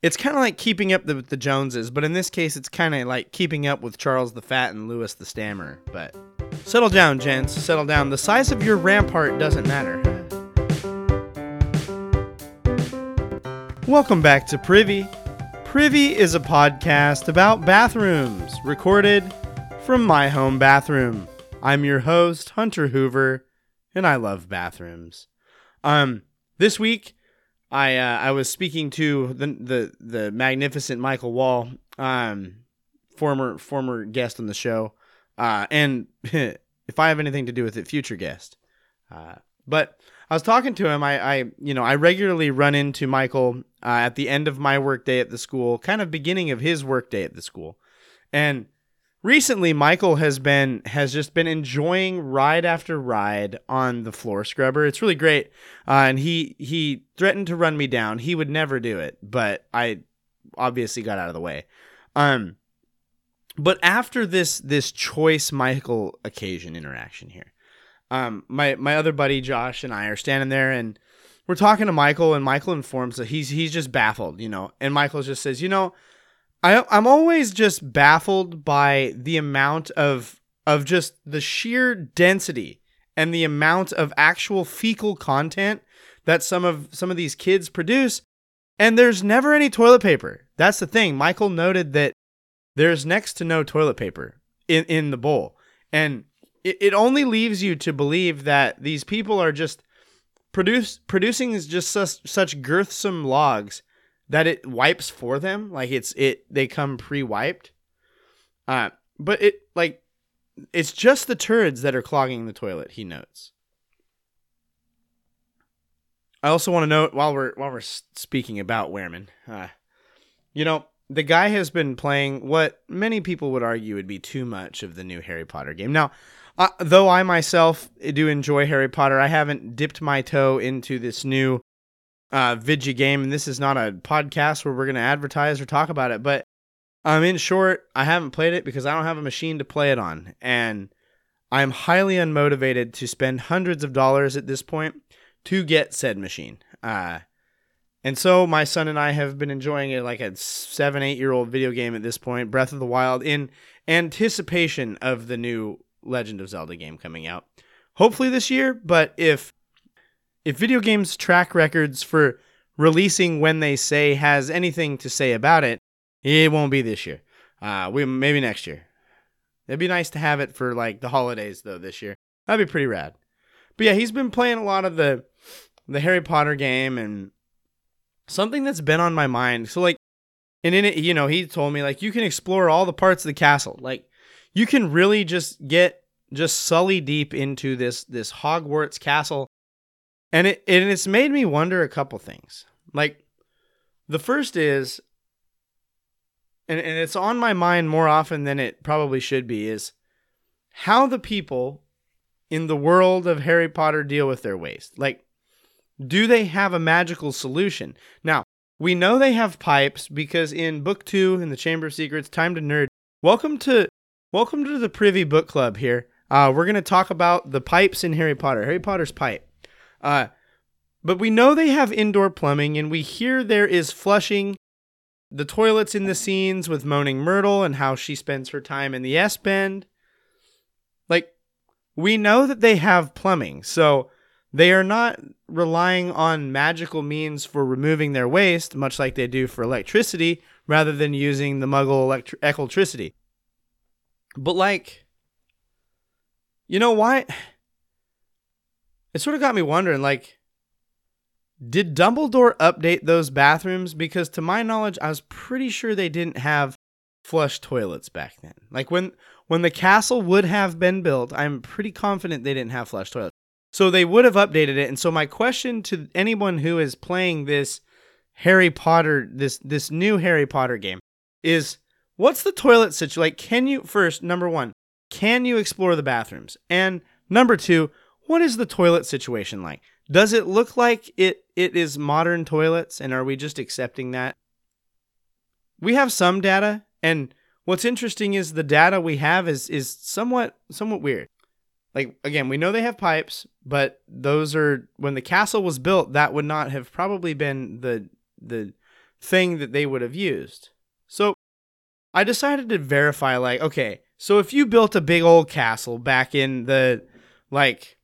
it's kind of like keeping up with the Joneses, but in this case, it's kind of like keeping up with Charles the Fat and Louis the Stammer. But settle down, gents. Settle down. The size of your rampart doesn't matter. Welcome back to Privy. Privy is a podcast about bathrooms, recorded from my home bathroom. I'm your host, Hunter Hoover, and I love bathrooms. Um, this week I uh, I was speaking to the the the magnificent Michael Wall, um, former former guest on the show, uh, and if I have anything to do with it, future guest. Uh, but I was talking to him. I, I you know I regularly run into Michael uh, at the end of my workday at the school, kind of beginning of his workday at the school, and recently Michael has been has just been enjoying ride after ride on the floor scrubber. It's really great, uh, and he he threatened to run me down. He would never do it, but I obviously got out of the way. Um, but after this this choice Michael occasion interaction here, um, my my other buddy Josh and I are standing there and. We're talking to Michael, and Michael informs that he's he's just baffled, you know. And Michael just says, you know, I I'm always just baffled by the amount of of just the sheer density and the amount of actual fecal content that some of some of these kids produce and there's never any toilet paper. That's the thing. Michael noted that there's next to no toilet paper in in the bowl. And it, it only leaves you to believe that these people are just produce producing just such, such girthsome logs that it wipes for them. Like it's it they come pre-wiped. Uh, but it like it's just the turds that are clogging the toilet. He notes. I also want to note while we're while we're speaking about Wehrman, uh, you know, the guy has been playing what many people would argue would be too much of the new Harry Potter game. Now, uh, though I myself do enjoy Harry Potter, I haven't dipped my toe into this new uh, Vidya game, and this is not a podcast where we're going to advertise or talk about it. But um, in short, I haven't played it because I don't have a machine to play it on, and I'm highly unmotivated to spend hundreds of dollars at this point to get said machine. Uh, and so my son and I have been enjoying it like a seven, eight year old video game at this point, Breath of the Wild, in anticipation of the new Legend of Zelda game coming out. Hopefully this year, but if if video games track records for releasing when they say has anything to say about it, it won't be this year. Uh, we maybe next year. It'd be nice to have it for like the holidays though this year. That'd be pretty rad. But yeah, he's been playing a lot of the the Harry Potter game and something that's been on my mind. So like and in it, you know, he told me like you can explore all the parts of the castle. Like you can really just get just sully deep into this this Hogwarts castle and it and it's made me wonder a couple things. Like the first is and, and it's on my mind more often than it probably should be is how the people in the world of Harry Potter deal with their waste. Like do they have a magical solution? Now, we know they have pipes because in book 2 in the Chamber of Secrets Time to Nerd, welcome to welcome to the Privy Book Club here. Uh, we're going to talk about the pipes in Harry Potter. Harry Potter's pipe. Uh, but we know they have indoor plumbing, and we hear there is flushing. The toilets in the scenes with Moaning Myrtle and how she spends her time in the S Bend. Like, we know that they have plumbing, so they are not relying on magical means for removing their waste, much like they do for electricity, rather than using the muggle electri- electricity. But, like, you know why? It sort of got me wondering like did Dumbledore update those bathrooms because to my knowledge I was pretty sure they didn't have flush toilets back then. Like when when the castle would have been built, I'm pretty confident they didn't have flush toilets. So they would have updated it. And so my question to anyone who is playing this Harry Potter this this new Harry Potter game is what's the toilet situation like can you first number 1 can you explore the bathrooms? And number 2 what is the toilet situation like? Does it look like it it is modern toilets and are we just accepting that? We have some data and what's interesting is the data we have is is somewhat somewhat weird. Like again, we know they have pipes, but those are when the castle was built, that would not have probably been the the thing that they would have used. So I decided to verify like, okay, so if you built a big old castle back in the like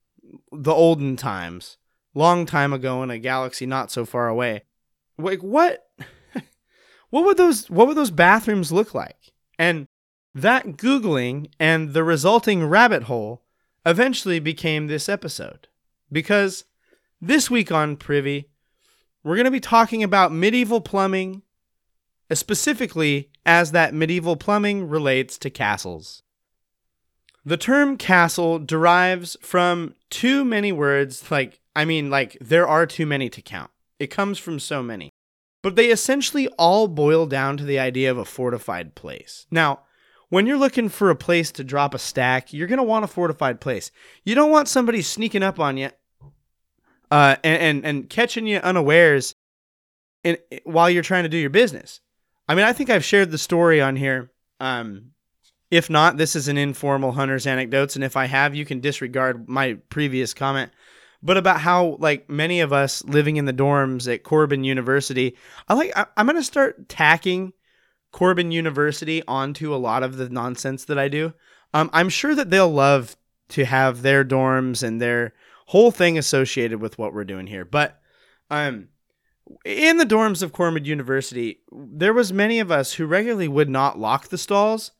the olden times, long time ago in a galaxy not so far away, like what what would those what would those bathrooms look like? And that googling and the resulting rabbit hole eventually became this episode. Because this week on Privy, we're going to be talking about medieval plumbing, specifically as that medieval plumbing relates to castles. The term castle derives from too many words, like, I mean, like, there are too many to count. It comes from so many. But they essentially all boil down to the idea of a fortified place. Now, when you're looking for a place to drop a stack, you're going to want a fortified place. You don't want somebody sneaking up on you uh, and, and, and catching you unawares in, while you're trying to do your business. I mean, I think I've shared the story on here. Um, if not, this is an informal hunter's anecdotes, and if I have, you can disregard my previous comment. But about how like many of us living in the dorms at Corban University, I like I, I'm gonna start tacking Corban University onto a lot of the nonsense that I do. Um, I'm sure that they'll love to have their dorms and their whole thing associated with what we're doing here. But um, in the dorms of Corban University, there was many of us who regularly would not lock the stalls.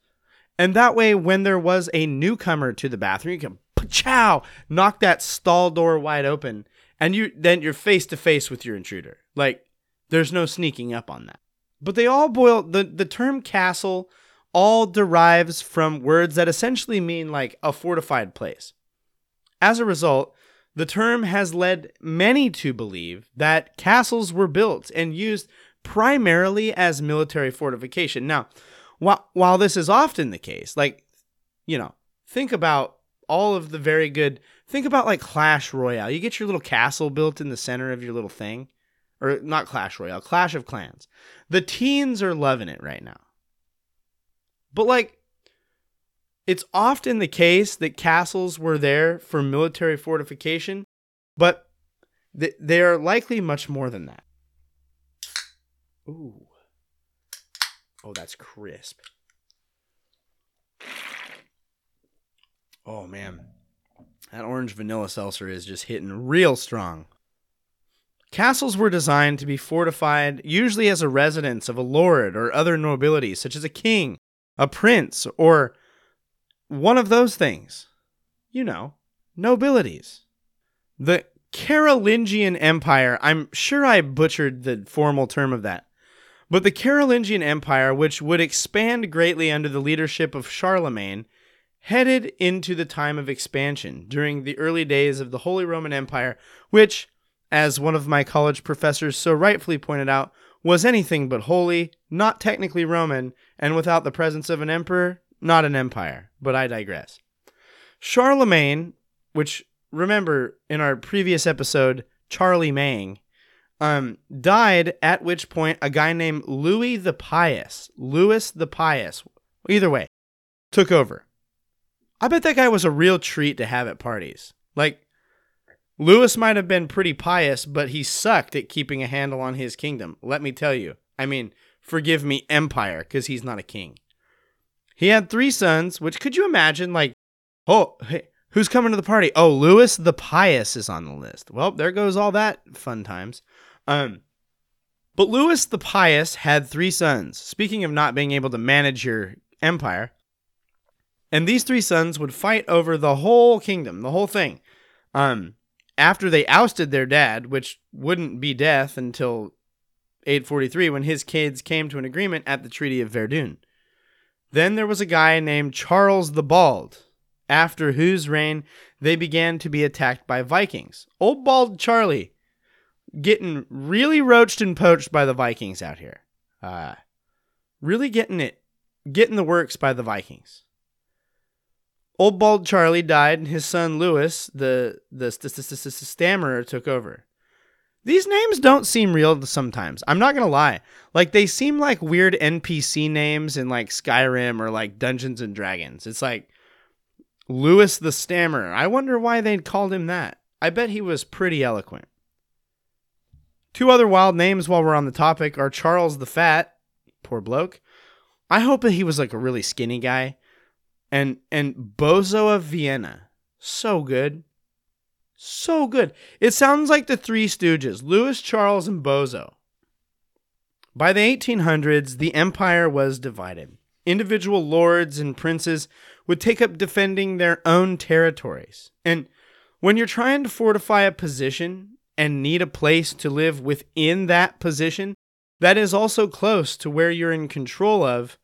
And that way, when there was a newcomer to the bathroom, you can chow knock that stall door wide open, and you then you're face to face with your intruder. Like there's no sneaking up on that. But they all boil the the term castle all derives from words that essentially mean like a fortified place. As a result, the term has led many to believe that castles were built and used primarily as military fortification. Now, while, while this is often the case, like, you know, think about all of the very good, think about like Clash Royale. You get your little castle built in the center of your little thing, or not Clash Royale, Clash of Clans. The teens are loving it right now. But like, it's often the case that castles were there for military fortification, but th- they are likely much more than that. Ooh. Oh, that's crisp. Oh, man. That orange vanilla seltzer is just hitting real strong. Castles were designed to be fortified, usually as a residence of a lord or other nobility, such as a king, a prince, or one of those things. You know, nobilities. The Carolingian Empire, I'm sure I butchered the formal term of that, but the Carolingian Empire, which would expand greatly under the leadership of Charlemagne, headed into the time of expansion during the early days of the Holy Roman Empire, which, as one of my college professors so rightfully pointed out, was anything but holy, not technically Roman, and without the presence of an emperor, not an empire, but I digress. Charlemagne, which remember in our previous episode, Charlie Mang, um, died, at which point a guy named Louis the Pious, Louis the Pious, either way, took over. I bet that guy was a real treat to have at parties. Like, Louis might have been pretty pious, but he sucked at keeping a handle on his kingdom. Let me tell you. I mean, forgive me, empire, because he's not a king. He had three sons, which could you imagine? Like, oh, hey, who's coming to the party? Oh, Louis the Pious is on the list. Well, there goes all that fun times. Um, but Louis the Pious had three sons. Speaking of not being able to manage your empire, and these three sons would fight over the whole kingdom, the whole thing. Um, after they ousted their dad, which wouldn't be death until 843 when his kids came to an agreement at the Treaty of Verdun. Then there was a guy named Charles the Bald, after whose reign they began to be attacked by Vikings. Old Bald Charlie getting really roached and poached by the Vikings out here. Uh, really getting it, getting the works by the Vikings. Old Bald Charlie died, and his son Louis, the the stammerer, took over. These names don't seem real sometimes. I'm not gonna lie. Like they seem like weird NPC names in like Skyrim or like Dungeons and Dragons. It's like Louis the Stammerer. I wonder why they'd called him that. I bet he was pretty eloquent. Two other wild names while we're on the topic are Charles the Fat, poor bloke. I hope that he was like a really skinny guy. And and Bozo of Vienna. So good. So good. It sounds like the Three Stooges, Louis, Charles, and Bozo. By the 1800s, the empire was divided. Individual lords and princes would take up defending their own territories. And when you're trying to fortify a position and need a place to live within that position that is also close to where you're in control of,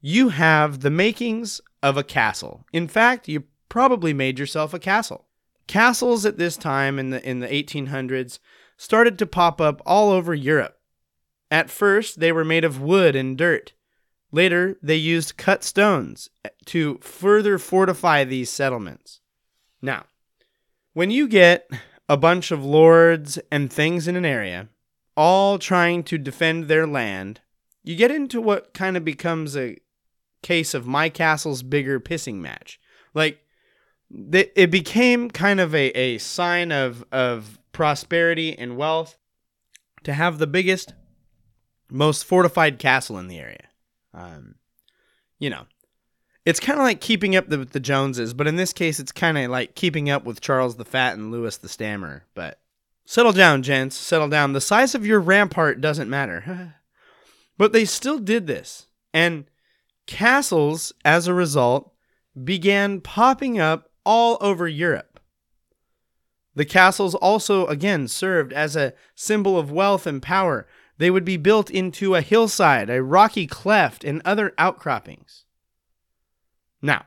you have the makings of a castle. In fact, you probably made yourself a castle. Castles at this time in the in the 1800s started to pop up all over Europe. At first, they were made of wood and dirt. Later, they used cut stones eh, to further fortify these settlements. Now, when you get a bunch of lords and things in an area, all trying to defend their land, you get into what kind of becomes a case of my castle's bigger pissing match. Like, it became kind of a, a sign of, of prosperity and wealth to have the biggest, most fortified castle in the area. Um, you know, it's kind of like keeping up the, with the Joneses, but in this case, it's kind of like keeping up with Charles the Fat and Louis the Stammer. But settle down, gents, settle down. The size of your rampart doesn't matter. but they still did this, and castles, as a result, began popping up all over Europe. The castles also, again, served as a symbol of wealth and power. They would be built into a hillside, a rocky cleft, and other outcroppings. Now,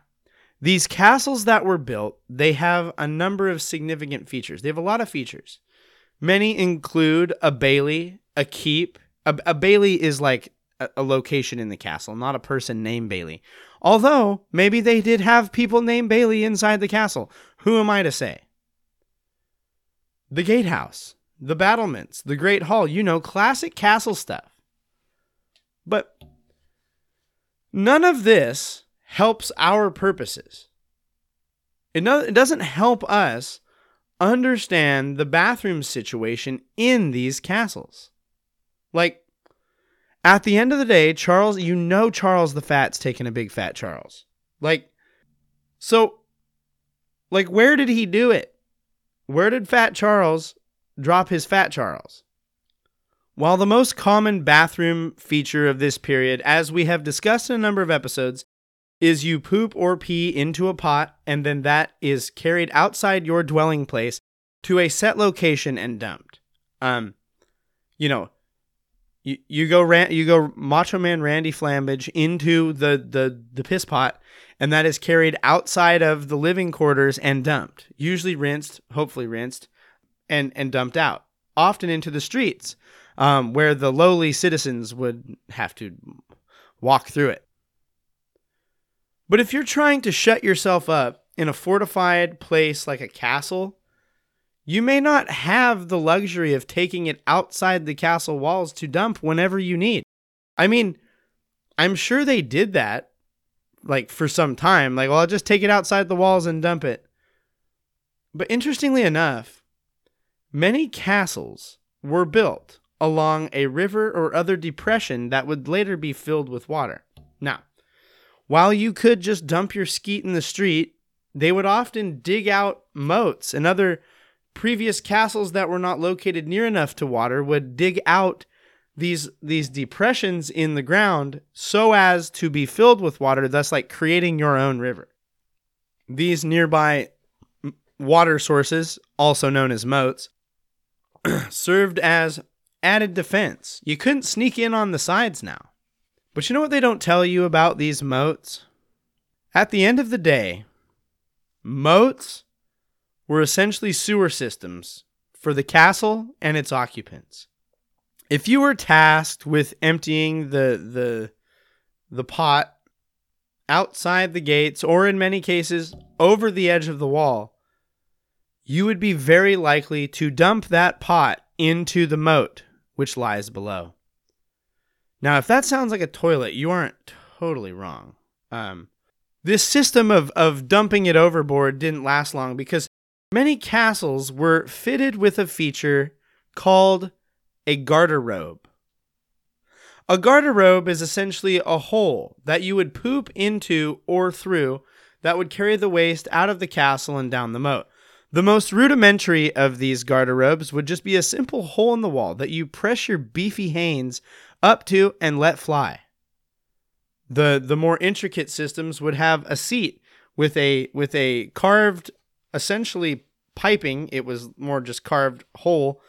these castles that were built, they have a number of significant features. They have a lot of features. Many include a bailey, a keep. A, a bailey is like a, a location in the castle, not a person named Bailey. Although, maybe they did have people named Bailey inside the castle. Who am I to say? The gatehouse, the battlements, the great hall, you know, classic castle stuff. But none of this helps our purposes. It, no, it doesn't help us understand the bathroom situation in these castles. Like, at the end of the day, Charles, you know Charles the Fat's taking a big fat Charles. Like, so, like, where did he do it? Where did Fat Charles drop his Fat Charles? While the most common bathroom feature of this period, as we have discussed in a number of episodes, is you poop or pee into a pot and then that is carried outside your dwelling place to a set location and dumped. Um, you know, you, you go ran, you go Macho Man Randy Flambage into the, the the piss pot, and that is carried outside of the living quarters and dumped. Usually rinsed, hopefully rinsed, and and dumped out. Often into the streets, um, where the lowly citizens would have to walk through it. But if you're trying to shut yourself up in a fortified place like a castle, you may not have the luxury of taking it outside the castle walls to dump whenever you need. I mean, I'm sure they did that like for some time. Like, well, I'll just take it outside the walls and dump it. But interestingly enough, many castles were built along a river or other depression that would later be filled with water. Now, while you could just dump your skeet in the street, they would often dig out moats and other previous castles that were not located near enough to water would dig out these these depressions in the ground so as to be filled with water thus like creating your own river. These nearby water sources also known as moats served as added defense. You couldn't sneak in on the sides now but you know what they don't tell you about these moats at the end of the day moats were essentially sewer systems for the castle and its occupants. If you were tasked with emptying the the the pot outside the gates or in many cases over the edge of the wall, you would be very likely to dump that pot into the moat which lies below. Now, if that sounds like a toilet, you aren't totally wrong. Um, this system of, of dumping it overboard didn't last long because Many castles were fitted with a feature called a garderobe. A garderobe is essentially a hole that you would poop into or through that would carry the waste out of the castle and down the moat. The most rudimentary of these garderobes would just be a simple hole in the wall that you press your beefy hanes up to and let fly. The the more intricate systems would have a seat with a with a carved essentially piping, it was more just carved hole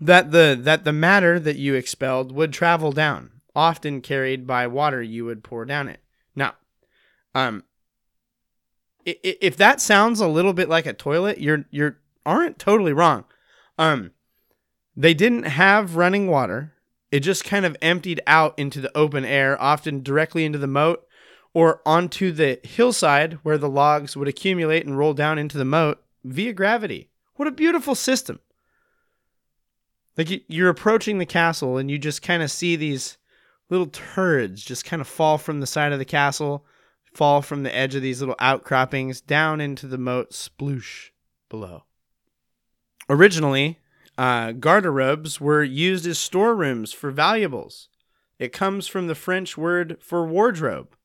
that the that the matter that you expelled would travel down, often carried by water you would pour down it. Now, um if that sounds a little bit like a toilet, you're you're aren't totally wrong. Um they didn't have running water. It just kind of emptied out into the open air, often directly into the moat or onto the hillside where the logs would accumulate and roll down into the moat via gravity. What a beautiful system. Like you're approaching the castle and you just kind of see these little turds just kind of fall from the side of the castle, fall from the edge of these little outcroppings down into the moat sploosh below. Originally, uh, garderobes were used as storerooms for valuables. It comes from the French word for wardrobe.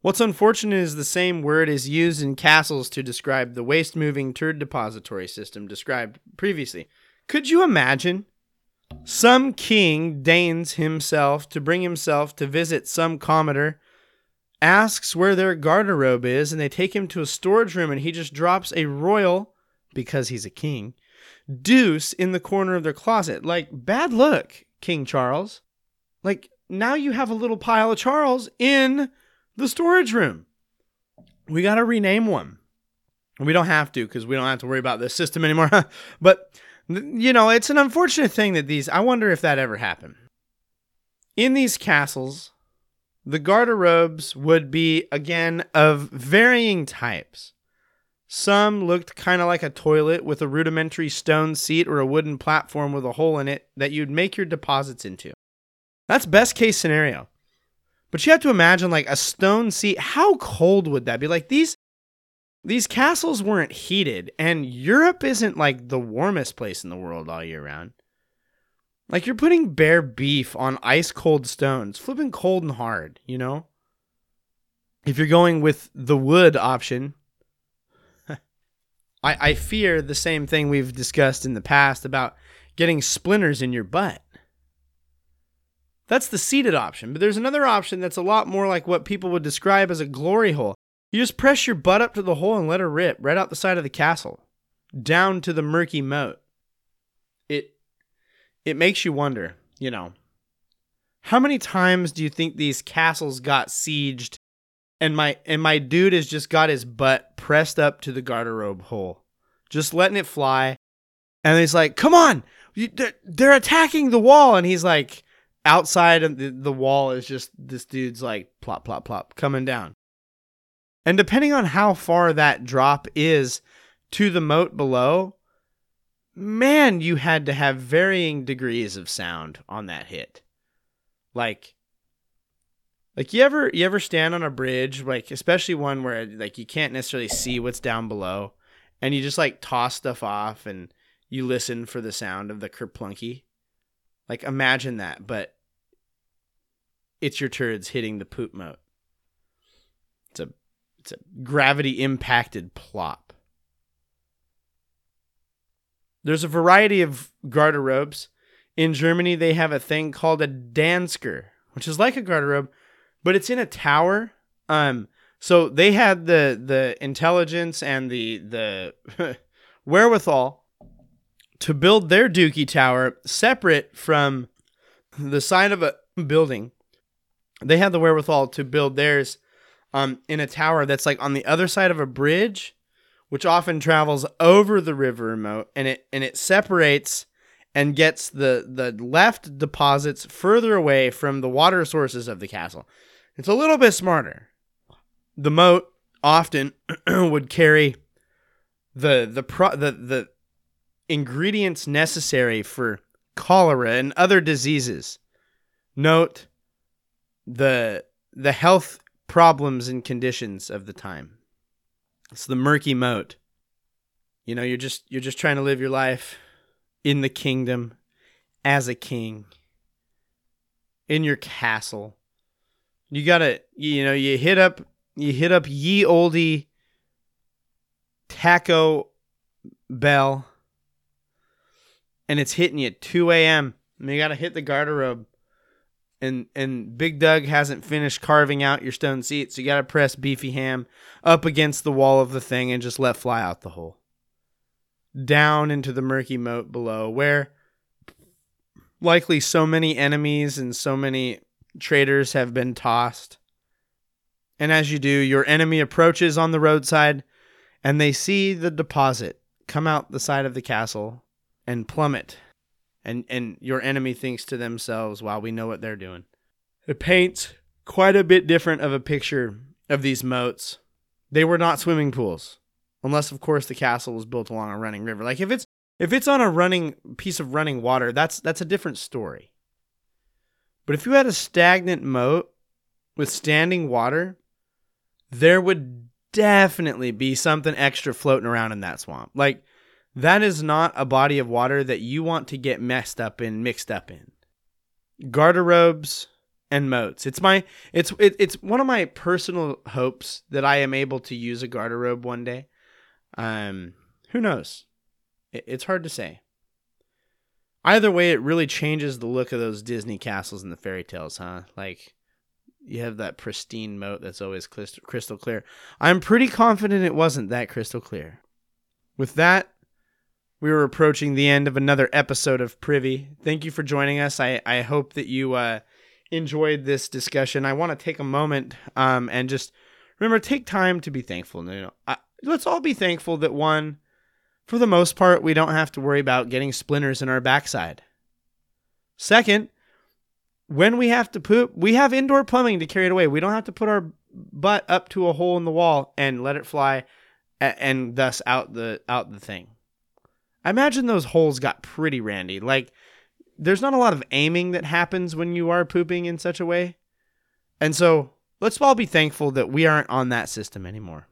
What's unfortunate is the same word is used in castles to describe the waste moving turd depository system described previously. Could you imagine? Some king deigns himself to bring himself to visit some commodore, asks where their garderobe is, and they take him to a storage room, and he just drops a royal, because he's a king, deuce in the corner of their closet. Like, bad look, King Charles. Like, now you have a little pile of Charles in the storage room. We got to rename one. We don't have to because we don't have to worry about this system anymore. but you know, it's an unfortunate thing that these, I wonder if that ever happened. In these castles, the garderobes would be, again, of varying types. Some looked kind of like a toilet with a rudimentary stone seat or a wooden platform with a hole in it that you'd make your deposits into. That's best case scenario. But you have to imagine like a stone seat. How cold would that be? Like these these castles weren't heated, and Europe isn't like the warmest place in the world all year round. Like you're putting bare beef on ice cold stones, flipping cold and hard, you know? If you're going with the wood option, I fear the same thing we've discussed in the past about getting splinters in your butt. That's the seated option, but there's another option that's a lot more like what people would describe as a glory hole. You just press your butt up to the hole and let her rip right out the side of the castle, down to the murky moat. It it makes you wonder, you know, how many times do you think these castles got sieged and my and my dude has just got his butt pressed up to the garderobe hole, just letting it fly, and he's like, "Come on, you, they're, they're attacking the wall," and he's like, outside of the, the wall is just this dude's like plop plop plop coming down. And depending on how far that drop is to the moat below, man, you had to have varying degrees of sound on that hit. Like like you ever you ever stand on a bridge, like especially one where like you can't necessarily see what's down below, and you just like toss stuff off and you listen for the sound of the kerplunky. Like imagine that, but it's your turds hitting the poop moat. It's a it's a gravity impacted plop. There's a variety of garderobes. In Germany, they have a thing called a Dansker, which is like a garderobe, but it's in a tower. Um, so they had the the intelligence and the the wherewithal to build their Dookie Tower separate from the side of a building. They had the wherewithal to build theirs um, in a tower that's like on the other side of a bridge, which often travels over the river moat, and it and it separates and gets the the left deposits further away from the water sources of the castle. It's a little bit smarter. The moat often would carry the the pro, the the ingredients necessary for cholera and other diseases. Note the the health problems and conditions of the time. It's the murky moat. You know, you're just you're just trying to live your life in the kingdom as a king in your castle. You gotta, you know, you hit up, you hit up ye oldie Taco Bell, and it's hitting you at 2 a.m. And you gotta hit the garderobe, and and Big Doug hasn't finished carving out your stone seat, so you gotta press Beefy Ham up against the wall of the thing and just let fly out the hole, down into the murky moat below, where likely so many enemies and so many traitors have been tossed. And as you do, your enemy approaches on the roadside and they see the deposit come out the side of the castle and plummet. And and your enemy thinks to themselves, wow, we know what they're doing. It paints quite a bit different of a picture of these moats. They were not swimming pools. Unless of course the castle was built along a running river. Like if it's if it's on a running piece of running water, that's that's a different story. But if you had a stagnant moat with standing water, there would definitely be something extra floating around in that swamp. Like that is not a body of water that you want to get messed up in, mixed up in. Garderobes and moats. It's my it's it, it's one of my personal hopes that I am able to use a garderobe one day. Um, who knows? It's hard to say. Either way, it really changes the look of those Disney castles and the fairy tales, huh? Like, you have that pristine moat that's always crystal clear. I'm pretty confident it wasn't that crystal clear. With that, we were approaching the end of another episode of Privy. Thank you for joining us. I, I hope that you uh, enjoyed this discussion. I want to take a moment um, and just remember take time to be thankful. You know, I, let's all be thankful that one for the most part, we don't have to worry about getting splinters in our backside. Second, when we have to poop, we have indoor plumbing to carry it away. We don't have to put our butt up to a hole in the wall and let it fly and thus out the out the thing. I imagine those holes got pretty randy. Like there's not a lot of aiming that happens when you are pooping in such a way. And so, let's all be thankful that we aren't on that system anymore.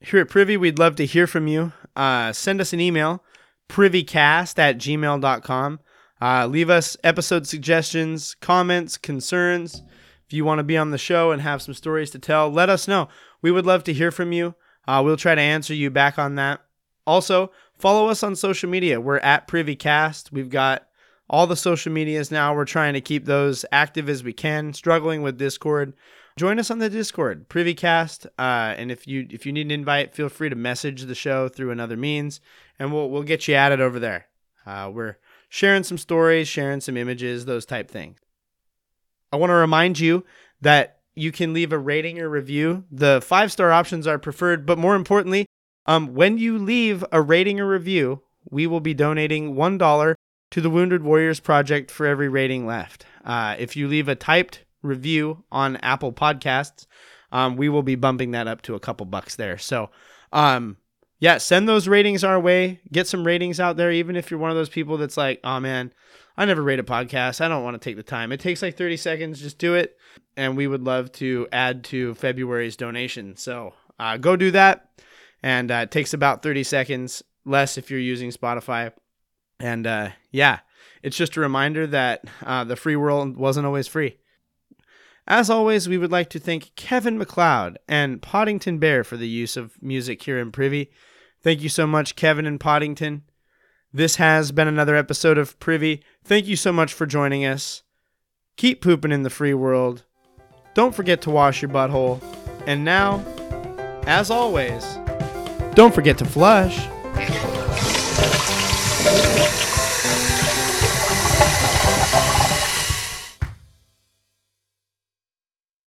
Here at Privy, we'd love to hear from you. Uh, send us an email, privycast at gmail.com. Uh, leave us episode suggestions, comments, concerns. If you want to be on the show and have some stories to tell, let us know. We would love to hear from you. Uh, we'll try to answer you back on that. Also, follow us on social media. We're at PrivyCast. We've got all the social medias now. We're trying to keep those active as we can, struggling with Discord join us on the Discord, PrivyCast. Uh, and if you if you need an invite, feel free to message the show through another means, and we'll we'll get you added over there. Uh, we're sharing some stories, sharing some images, those type things. I want to remind you that you can leave a rating or review. The five star options are preferred, but more importantly, um, when you leave a rating or review, we will be donating one dollar to the Wounded Warriors Project for every rating left. Uh, if you leave a typed review on Apple Podcasts, um, we will be bumping that up to a couple bucks there. So, um, yeah, send those ratings our way. Get some ratings out there, even if you're one of those people that's like, oh man, I never rate a podcast. I don't want to take the time. It takes like 30 seconds. Just do it. And we would love to add to February's donation. So uh, go do that. And uh, it takes about 30 seconds less if you're using Spotify. And uh, yeah, it's just a reminder that uh, the free world wasn't always free. As always, we would like to thank Kevin MacLeod and Poddington Bear for the use of music here in Privy. Thank you so much, Kevin and Poddington. This has been another episode of Privy. Thank you so much for joining us. Keep pooping in the free world. Don't forget to wash your butthole. And now, as always, don't forget to flush.